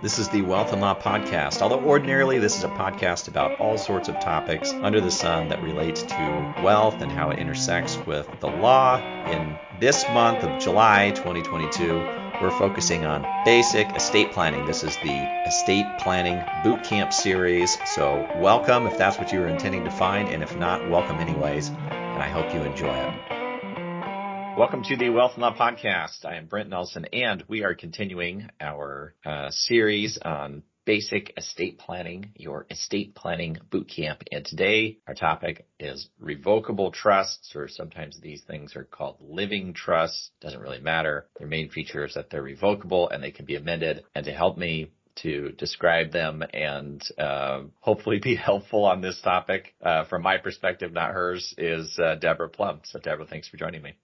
This is the Wealth and Law Podcast. Although ordinarily this is a podcast about all sorts of topics under the sun that relate to wealth and how it intersects with the law. In this month of July 2022, we're focusing on basic estate planning. This is the estate planning boot camp series. So welcome if that's what you were intending to find, and if not, welcome anyways. And I hope you enjoy it. Welcome to the Wealth Law Podcast. I am Brent Nelson, and we are continuing our uh, series on basic estate planning, your estate planning boot camp. And today our topic is revocable trusts, or sometimes these things are called living trusts. Doesn't really matter. Their main feature is that they're revocable and they can be amended. And to help me to describe them and uh, hopefully be helpful on this topic uh, from my perspective, not hers, is uh, Deborah Plum. So Deborah, thanks for joining me.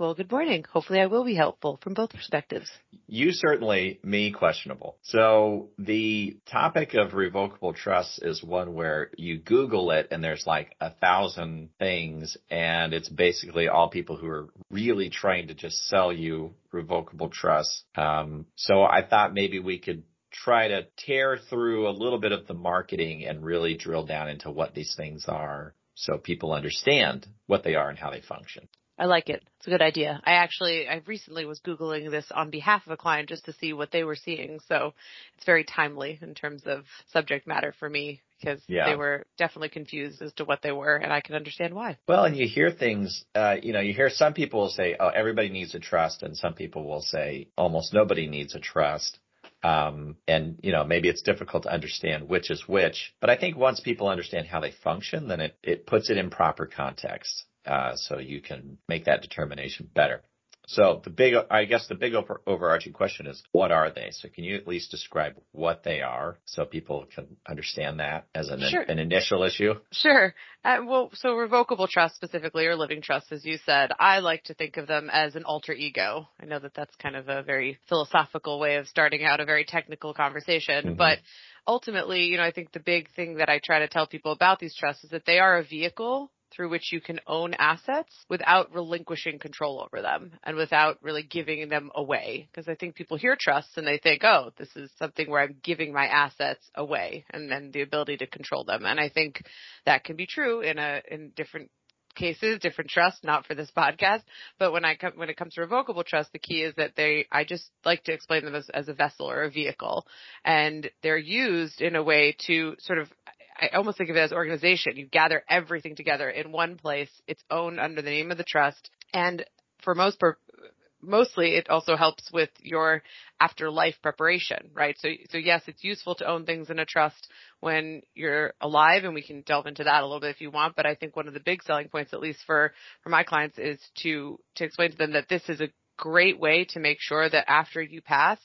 Well, good morning. Hopefully I will be helpful from both perspectives. You certainly, me questionable. So the topic of revocable trust is one where you Google it and there's like a thousand things and it's basically all people who are really trying to just sell you revocable trust. Um, so I thought maybe we could try to tear through a little bit of the marketing and really drill down into what these things are so people understand what they are and how they function. I like it. It's a good idea. I actually, I recently was Googling this on behalf of a client just to see what they were seeing. So it's very timely in terms of subject matter for me because yeah. they were definitely confused as to what they were and I can understand why. Well, and you hear things, uh, you know, you hear some people will say, oh, everybody needs a trust and some people will say almost nobody needs a trust. Um, and you know, maybe it's difficult to understand which is which, but I think once people understand how they function, then it, it puts it in proper context uh, so you can make that determination better. So the big, I guess the big over, overarching question is, what are they? So can you at least describe what they are so people can understand that as an, sure. an initial issue? Sure. Uh, well, so revocable trust specifically or living trust, as you said, I like to think of them as an alter ego. I know that that's kind of a very philosophical way of starting out a very technical conversation, mm-hmm. but ultimately, you know, I think the big thing that I try to tell people about these trusts is that they are a vehicle through which you can own assets without relinquishing control over them and without really giving them away. Because I think people hear trusts and they think, oh, this is something where I'm giving my assets away and then the ability to control them. And I think that can be true in a, in different cases, different trusts, not for this podcast, but when I come, when it comes to revocable trust, the key is that they, I just like to explain them as, as a vessel or a vehicle and they're used in a way to sort of I almost think of it as organization. You gather everything together in one place. It's owned under the name of the trust. And for most per- mostly it also helps with your afterlife preparation, right? So, so yes, it's useful to own things in a trust when you're alive and we can delve into that a little bit if you want. But I think one of the big selling points, at least for, for my clients is to, to explain to them that this is a great way to make sure that after you pass,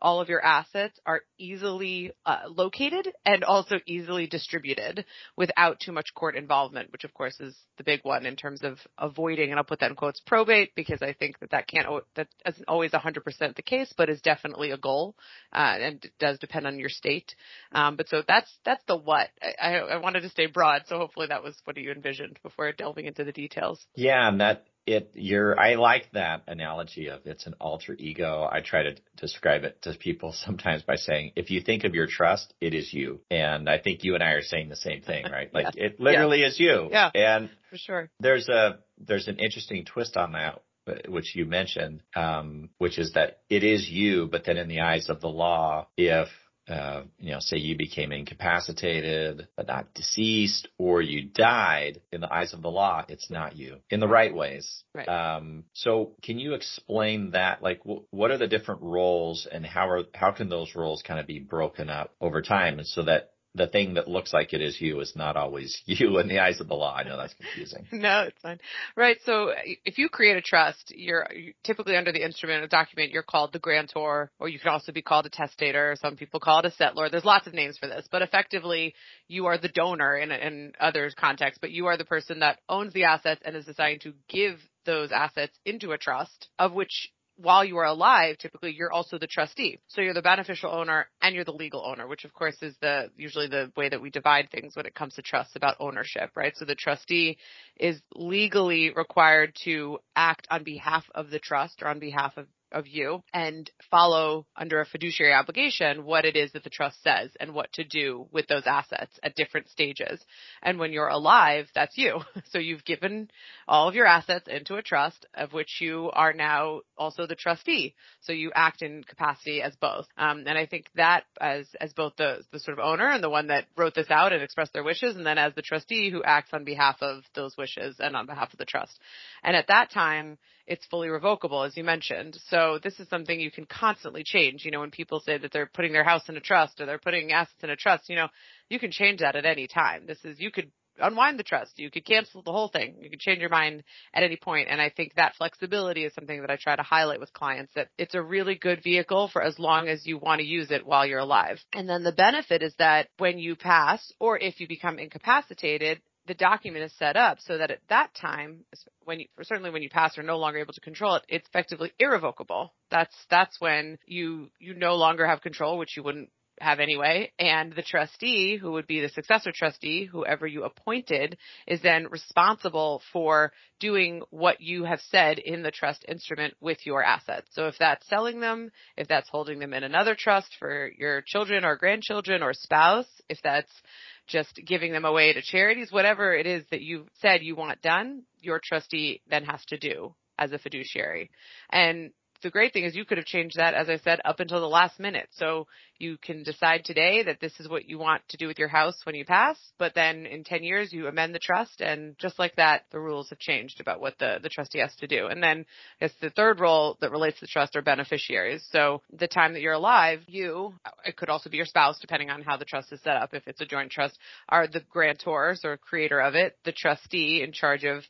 all of your assets are easily uh, located and also easily distributed without too much court involvement, which of course is the big one in terms of avoiding, and I'll put that in quotes, probate, because I think that that can't, that isn't always 100% the case, but is definitely a goal, uh, and it does depend on your state. Um, but so that's, that's the what. I, I wanted to stay broad, so hopefully that was what you envisioned before delving into the details. Yeah, and that it you're I like that analogy of it's an alter ego. I try to describe it to people sometimes by saying if you think of your trust, it is you. And I think you and I are saying the same thing, right? Like yeah. it literally yeah. is you. Yeah. And for sure. There's a there's an interesting twist on that which you mentioned, um, which is that it is you, but then in the eyes of the law, if uh, you know, say you became incapacitated, but not deceased, or you died, in the eyes of the law, it's not you in the right ways. Right. Um, so can you explain that? Like, w- what are the different roles and how are, how can those roles kind of be broken up over time and so that the thing that looks like it is you is not always you in the eyes of the law. I know that's confusing. no, it's fine. Right. So if you create a trust, you're typically under the instrument of document, you're called the grantor, or you can also be called a testator. Some people call it a settlor. There's lots of names for this, but effectively you are the donor in, in others contexts, but you are the person that owns the assets and is assigned to give those assets into a trust of which while you are alive, typically you're also the trustee. So you're the beneficial owner and you're the legal owner, which of course is the usually the way that we divide things when it comes to trusts about ownership, right? So the trustee is legally required to act on behalf of the trust or on behalf of of you and follow under a fiduciary obligation what it is that the trust says and what to do with those assets at different stages. And when you're alive, that's you. So you've given all of your assets into a trust of which you are now also the trustee. So you act in capacity as both. Um, and I think that as, as both the, the sort of owner and the one that wrote this out and expressed their wishes and then as the trustee who acts on behalf of those wishes and on behalf of the trust. And at that time, it's fully revocable, as you mentioned. So this is something you can constantly change. You know, when people say that they're putting their house in a trust or they're putting assets in a trust, you know, you can change that at any time. This is, you could unwind the trust. You could cancel the whole thing. You could change your mind at any point. And I think that flexibility is something that I try to highlight with clients that it's a really good vehicle for as long as you want to use it while you're alive. And then the benefit is that when you pass or if you become incapacitated, the document is set up so that at that time, when you, certainly when you pass or no longer able to control it, it's effectively irrevocable. That's, that's when you, you no longer have control, which you wouldn't have anyway, and the trustee, who would be the successor trustee, whoever you appointed, is then responsible for doing what you have said in the trust instrument with your assets. So if that's selling them, if that's holding them in another trust for your children or grandchildren or spouse, if that's just giving them away to charities, whatever it is that you've said you want done, your trustee then has to do as a fiduciary. And the great thing is you could have changed that, as I said, up until the last minute. So you can decide today that this is what you want to do with your house when you pass, but then in 10 years you amend the trust and just like that, the rules have changed about what the, the trustee has to do. And then I guess the third role that relates to the trust are beneficiaries. So the time that you're alive, you, it could also be your spouse, depending on how the trust is set up. If it's a joint trust, are the grantors or creator of it, the trustee in charge of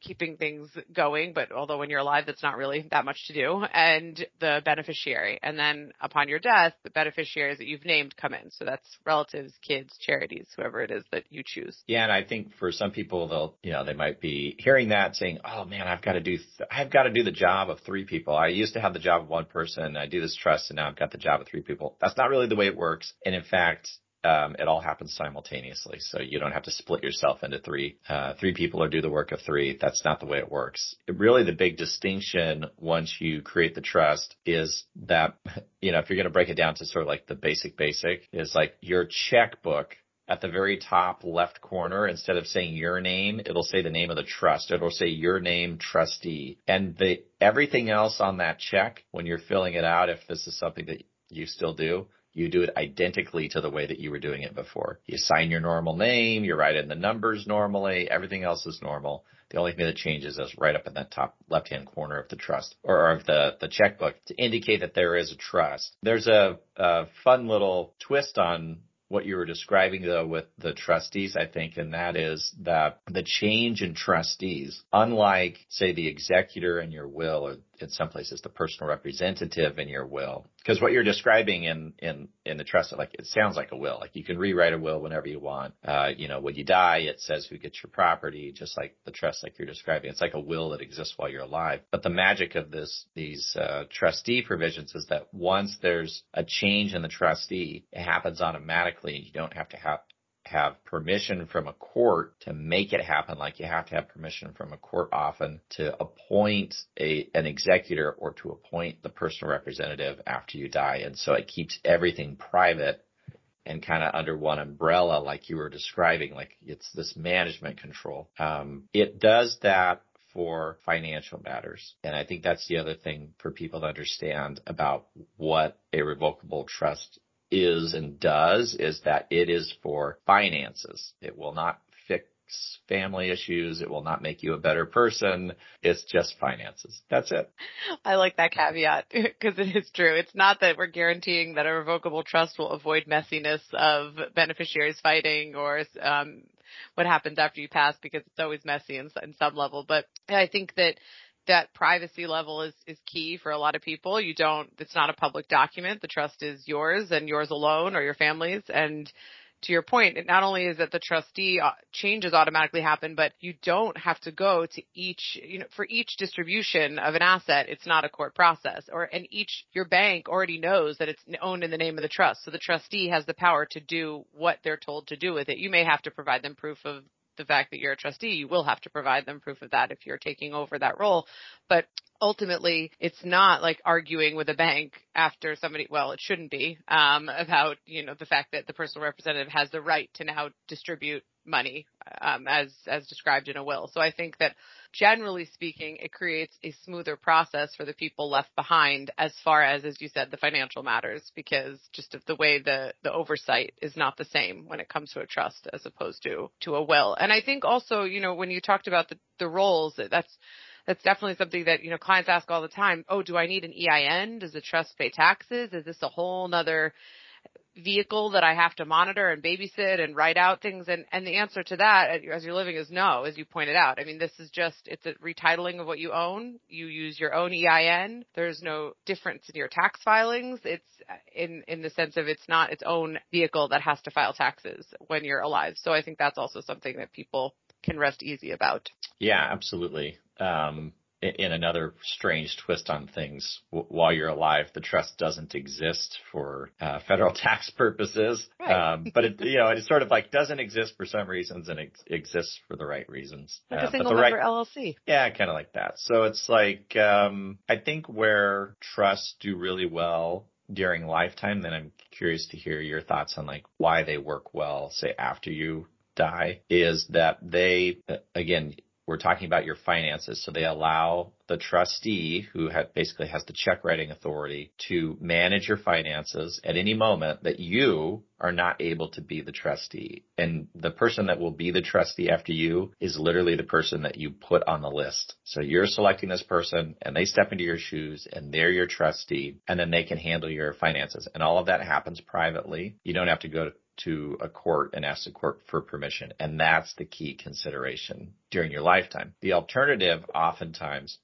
keeping things going, but although when you're alive, that's not really that much to do, and the beneficiary. And then upon your death, the beneficiaries that you've named come in. So that's relatives, kids, charities, whoever it is that you choose. Yeah. And I think for some people, they'll, you know, they might be hearing that saying, Oh man, I've got to do, th- I've got to do the job of three people. I used to have the job of one person. I do this trust and now I've got the job of three people. That's not really the way it works. And in fact, um, it all happens simultaneously. So you don't have to split yourself into three, uh, three people or do the work of three. That's not the way it works. It really, the big distinction once you create the trust is that, you know, if you're going to break it down to sort of like the basic basic is like your checkbook at the very top left corner, instead of saying your name, it'll say the name of the trust. It'll say your name trustee. And the, everything else on that check, when you're filling it out, if this is something that you still do, you do it identically to the way that you were doing it before. You sign your normal name, you write in the numbers normally, everything else is normal. The only thing that changes is right up in the top left-hand corner of the trust or of the, the checkbook to indicate that there is a trust. There's a, a fun little twist on what you were describing though with the trustees, I think, and that is that the change in trustees, unlike say the executor in your will or in some places the personal representative in your will. Because what you're describing in, in, in the trust, like it sounds like a will. Like you can rewrite a will whenever you want. Uh, you know, when you die, it says who gets your property, just like the trust, like you're describing. It's like a will that exists while you're alive. But the magic of this, these, uh, trustee provisions is that once there's a change in the trustee, it happens automatically. You don't have to have, have permission from a court to make it happen like you have to have permission from a court often to appoint a, an executor or to appoint the personal representative after you die. And so it keeps everything private and kind of under one umbrella, like you were describing, like it's this management control. Um, it does that for financial matters. And I think that's the other thing for people to understand about what a revocable trust is and does is that it is for finances. It will not fix family issues. It will not make you a better person. It's just finances. That's it. I like that caveat because it is true. It's not that we're guaranteeing that a revocable trust will avoid messiness of beneficiaries fighting or um, what happens after you pass because it's always messy in, in some level. But I think that that privacy level is, is key for a lot of people. You don't, it's not a public document. The trust is yours and yours alone or your family's. And to your point, it not only is that the trustee uh, changes automatically happen, but you don't have to go to each, you know, for each distribution of an asset, it's not a court process or, and each, your bank already knows that it's owned in the name of the trust. So the trustee has the power to do what they're told to do with it. You may have to provide them proof of the fact that you're a trustee, you will have to provide them proof of that if you're taking over that role. But ultimately it's not like arguing with a bank after somebody well it shouldn't be um, about you know the fact that the personal representative has the right to now distribute money um, as as described in a will so i think that generally speaking it creates a smoother process for the people left behind as far as as you said the financial matters because just of the way the the oversight is not the same when it comes to a trust as opposed to to a will and i think also you know when you talked about the the roles that's that's definitely something that, you know, clients ask all the time. Oh, do I need an EIN? Does the trust pay taxes? Is this a whole nother vehicle that I have to monitor and babysit and write out things? And, and the answer to that as you're living is no, as you pointed out. I mean, this is just, it's a retitling of what you own. You use your own EIN. There's no difference in your tax filings. It's in, in the sense of it's not its own vehicle that has to file taxes when you're alive. So I think that's also something that people can rest easy about. Yeah, absolutely. Um, in another strange twist on things, while you're alive, the trust doesn't exist for uh, federal tax purposes. Right. Um, but it, you know, it sort of like doesn't exist for some reasons and it exists for the right reasons. Like uh, a single member right, LLC. Yeah, kind of like that. So it's like um, I think where trusts do really well during lifetime, then I'm curious to hear your thoughts on like why they work well, say after you die, is that they again we're talking about your finances. So they allow the trustee who basically has the check writing authority to manage your finances at any moment that you are not able to be the trustee. And the person that will be the trustee after you is literally the person that you put on the list. So you're selecting this person and they step into your shoes and they're your trustee and then they can handle your finances. And all of that happens privately. You don't have to go to to a court and ask the court for permission. And that's the key consideration during your lifetime. The alternative oftentimes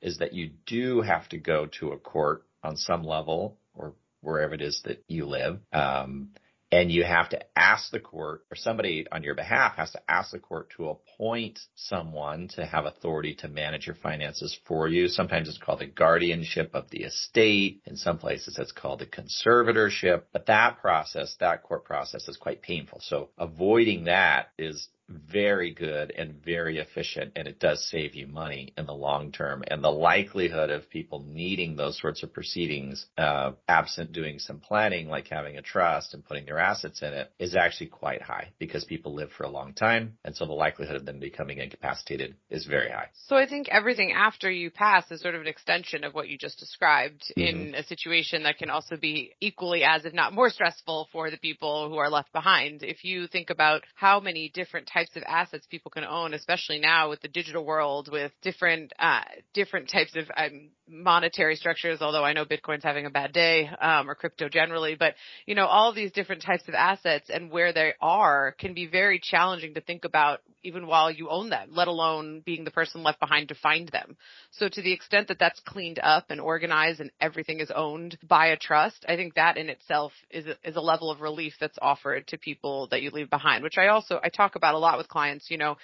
is that you do have to go to a court on some level or wherever it is that you live. Um, and you have to ask the court or somebody on your behalf has to ask the court to appoint someone to have authority to manage your finances for you. Sometimes it's called the guardianship of the estate. In some places it's called the conservatorship, but that process, that court process is quite painful. So avoiding that is very good and very efficient and it does save you money in the long term. And the likelihood of people needing those sorts of proceedings uh, absent doing some planning like having a trust and putting their assets in it is actually quite high because people live for a long time. And so the likelihood of them becoming incapacitated is very high. So i think everything after you pass is sort of an extension of what you just described mm-hmm. in a situation that can also be equally as if not more stressful for the people who are left behind. If you think about how many different types of assets people can own, especially now with the digital world, with different uh, different types of um, monetary structures. Although I know Bitcoin's having a bad day, um, or crypto generally, but you know all these different types of assets and where they are can be very challenging to think about even while you own them, let alone being the person left behind to find them. So to the extent that that's cleaned up and organized and everything is owned by a trust, I think that in itself is a, is a level of relief that's offered to people that you leave behind, which I also I talk about a lot with clients. You know,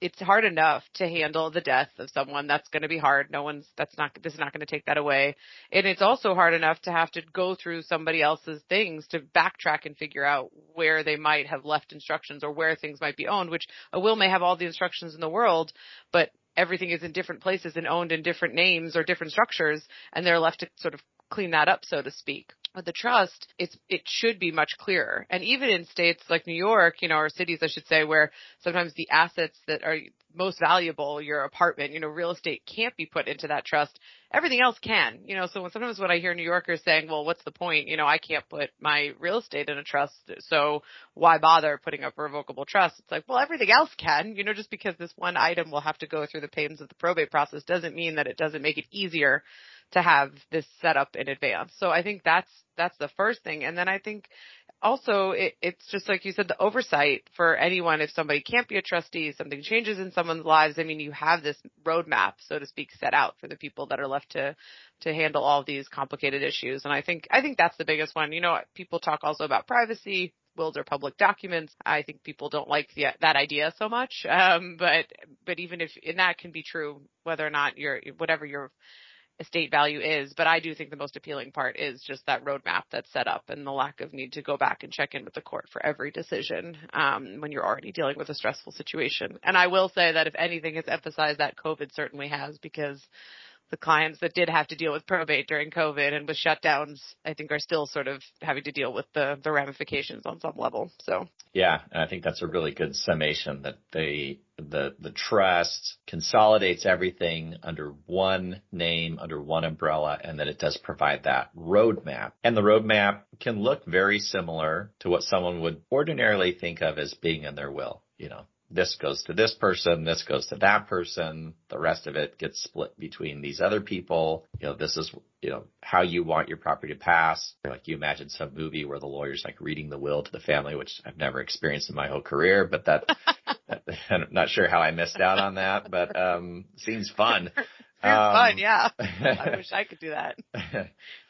it's hard enough to handle the death of someone. That's going to be hard. No one's, that's not, this is not going to take that away. And it's also hard enough to have to go through somebody else's things to backtrack and figure out where they might have left instructions or where things might be owned, which a will may have all the instructions in the world, but everything is in different places and owned in different names or different structures and they're left to sort of clean that up, so to speak the trust, it's it should be much clearer. And even in states like New York, you know, or cities, I should say, where sometimes the assets that are most valuable, your apartment, you know, real estate can't be put into that trust. Everything else can, you know. So when, sometimes when I hear New Yorkers saying, "Well, what's the point? You know, I can't put my real estate in a trust, so why bother putting up a revocable trust?" It's like, well, everything else can, you know. Just because this one item will have to go through the pains of the probate process doesn't mean that it doesn't make it easier to have this set up in advance. So I think that's that's the first thing. And then I think also it, it's just like you said, the oversight for anyone if somebody can't be a trustee, something changes in someone's lives. I mean, you have this roadmap, so to speak, set out for the people that are left to to handle all these complicated issues. And I think I think that's the biggest one. You know, people talk also about privacy wills are public documents. I think people don't like the, that idea so much. Um, but, but even if, and that can be true whether or not you're, whatever your estate value is. But I do think the most appealing part is just that roadmap that's set up and the lack of need to go back and check in with the court for every decision um, when you're already dealing with a stressful situation. And I will say that if anything has emphasized that, COVID certainly has because the clients that did have to deal with probate during COVID and with shutdowns, I think are still sort of having to deal with the, the ramifications on some level. So yeah, and I think that's a really good summation that they the the trust consolidates everything under one name, under one umbrella, and that it does provide that roadmap. And the roadmap can look very similar to what someone would ordinarily think of as being in their will. You know, this goes to this person, this goes to that person, the rest of it gets split between these other people. You know, this is, you know, how you want your property to pass. Like you imagine some movie where the lawyer's like reading the will to the family, which I've never experienced in my whole career, but that, I'm not sure how I missed out on that, but, um, seems fun. Um, fun, yeah. I wish I could do that.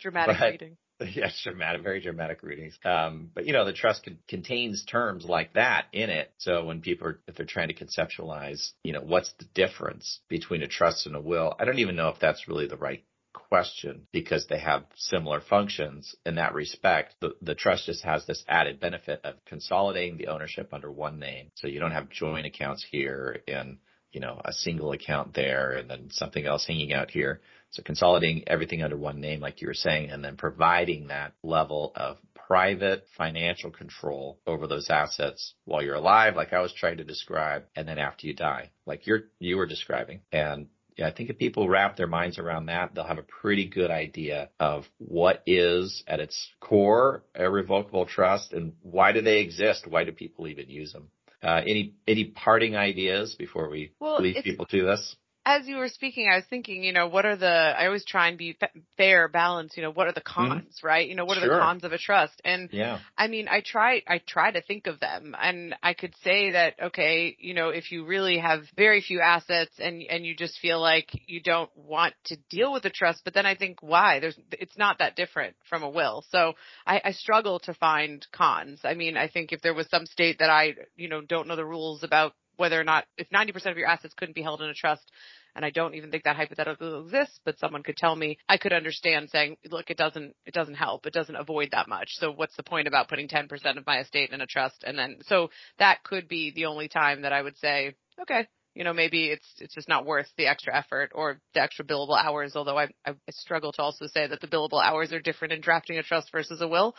Dramatic but, reading. Yes, dramatic, very dramatic readings. Um, but you know, the trust con- contains terms like that in it. So when people are, if they're trying to conceptualize, you know, what's the difference between a trust and a will? I don't even know if that's really the right question because they have similar functions in that respect. The, the trust just has this added benefit of consolidating the ownership under one name. So you don't have joint accounts here and, you know, a single account there and then something else hanging out here. So consolidating everything under one name, like you were saying, and then providing that level of private financial control over those assets while you're alive, like I was trying to describe, and then after you die, like you're, you were describing. And yeah, I think if people wrap their minds around that, they'll have a pretty good idea of what is at its core a revocable trust and why do they exist? Why do people even use them? Uh, any any parting ideas before we well, leave people to this? As you were speaking, I was thinking, you know, what are the, I always try and be fair, balanced, you know, what are the mm-hmm. cons, mm-hmm. right? You know, what are sure. the cons of a trust? And yeah. I mean, I try, I try to think of them and I could say that, okay, you know, if you really have very few assets and, and you just feel like you don't want to deal with a trust, but then I think why? There's, it's not that different from a will. So I, I struggle to find cons. I mean, I think if there was some state that I, you know, don't know the rules about whether or not if 90% of your assets couldn't be held in a trust, and I don't even think that hypothetical exists, but someone could tell me, I could understand saying, look, it doesn't, it doesn't help. It doesn't avoid that much. So what's the point about putting 10% of my estate in a trust? And then, so that could be the only time that I would say, okay, you know, maybe it's it's just not worth the extra effort or the extra billable hours. Although I, I struggle to also say that the billable hours are different in drafting a trust versus a will.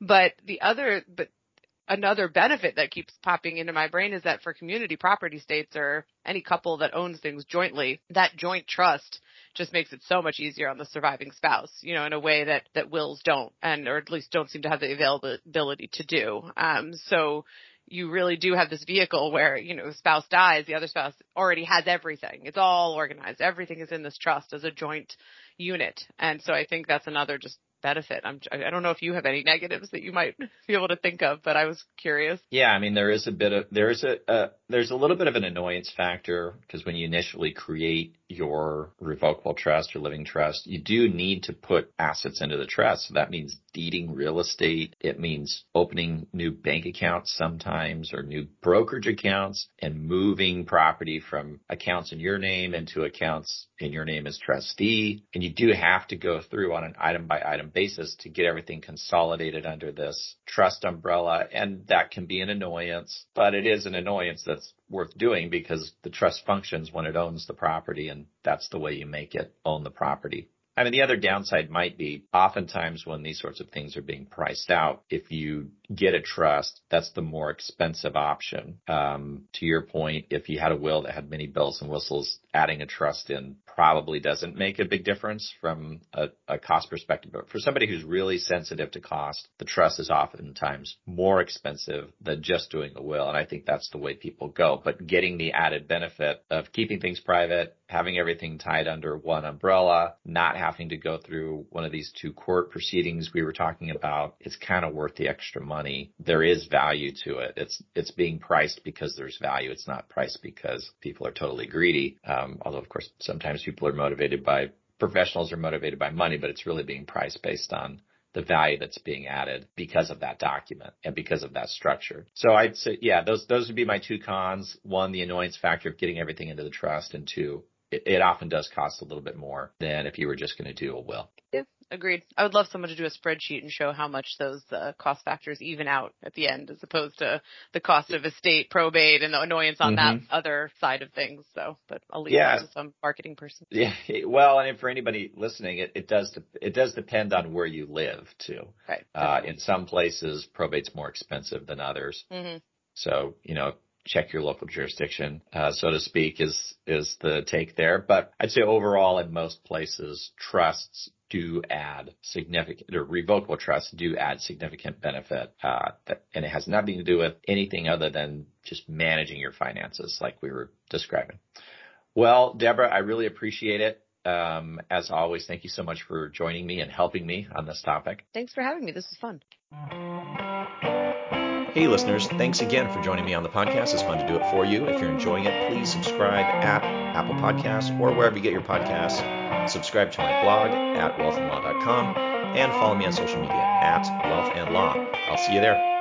But the other, but another benefit that keeps popping into my brain is that for community property states or any couple that owns things jointly, that joint trust just makes it so much easier on the surviving spouse, you know, in a way that, that wills don't and, or at least don't seem to have the availability to do. Um, so you really do have this vehicle where, you know, spouse dies, the other spouse already has everything. It's all organized. Everything is in this trust as a joint unit. And so I think that's another just benefit. I'm, I don't know if you have any negatives that you might be able to think of, but I was curious. Yeah, I mean, there is a bit of, there is a, uh, there's a little bit of an annoyance factor because when you initially create your revocable trust your living trust, you do need to put assets into the trust. So that means deeding real estate. It means opening new bank accounts sometimes or new brokerage accounts and moving property from accounts in your name into accounts in your name as trustee. And you do have to go through on an item by item basis to get everything consolidated under this trust umbrella. And that can be an annoyance, but it is an annoyance that's worth doing because the trust functions when it owns the property and that's the way you make it own the property. I mean, the other downside might be oftentimes when these sorts of things are being priced out, if you get a trust, that's the more expensive option. Um, to your point, if you had a will that had many bells and whistles, adding a trust in probably doesn't make a big difference from a, a cost perspective. But for somebody who's really sensitive to cost, the trust is oftentimes more expensive than just doing a will. And I think that's the way people go. But getting the added benefit of keeping things private, having everything tied under one umbrella, not having to go through one of these two court proceedings we were talking about, it's kind of worth the extra money. There is value to it. It's it's being priced because there's value. It's not priced because people are totally greedy. Um, although of course sometimes people are motivated by professionals are motivated by money, but it's really being priced based on the value that's being added because of that document and because of that structure. So I'd say, yeah, those, those would be my two cons. One, the annoyance factor of getting everything into the trust and two, it, it often does cost a little bit more than if you were just going to do a will. Yeah, agreed. I would love someone to do a spreadsheet and show how much those uh, cost factors even out at the end, as opposed to the cost of estate probate and the annoyance on mm-hmm. that other side of things. So, but I'll leave yeah. that to some marketing person. Yeah, well, and for anybody listening, it, it does it does depend on where you live too. Right. Uh, in some places, probate's more expensive than others. Mm-hmm. So, you know, check your local jurisdiction, uh, so to speak, is is the take there. But I'd say overall, in most places, trusts do add significant, or revocable trusts do add significant benefit, uh, that, and it has nothing to do with anything other than just managing your finances, like we were describing. Well, Deborah, I really appreciate it. Um, as always, thank you so much for joining me and helping me on this topic. Thanks for having me. This was fun. Hey, listeners, thanks again for joining me on the podcast. It's fun to do it for you. If you're enjoying it, please subscribe at Apple Podcasts or wherever you get your podcasts. Subscribe to my blog at wealthandlaw.com and follow me on social media at wealth and law. I'll see you there.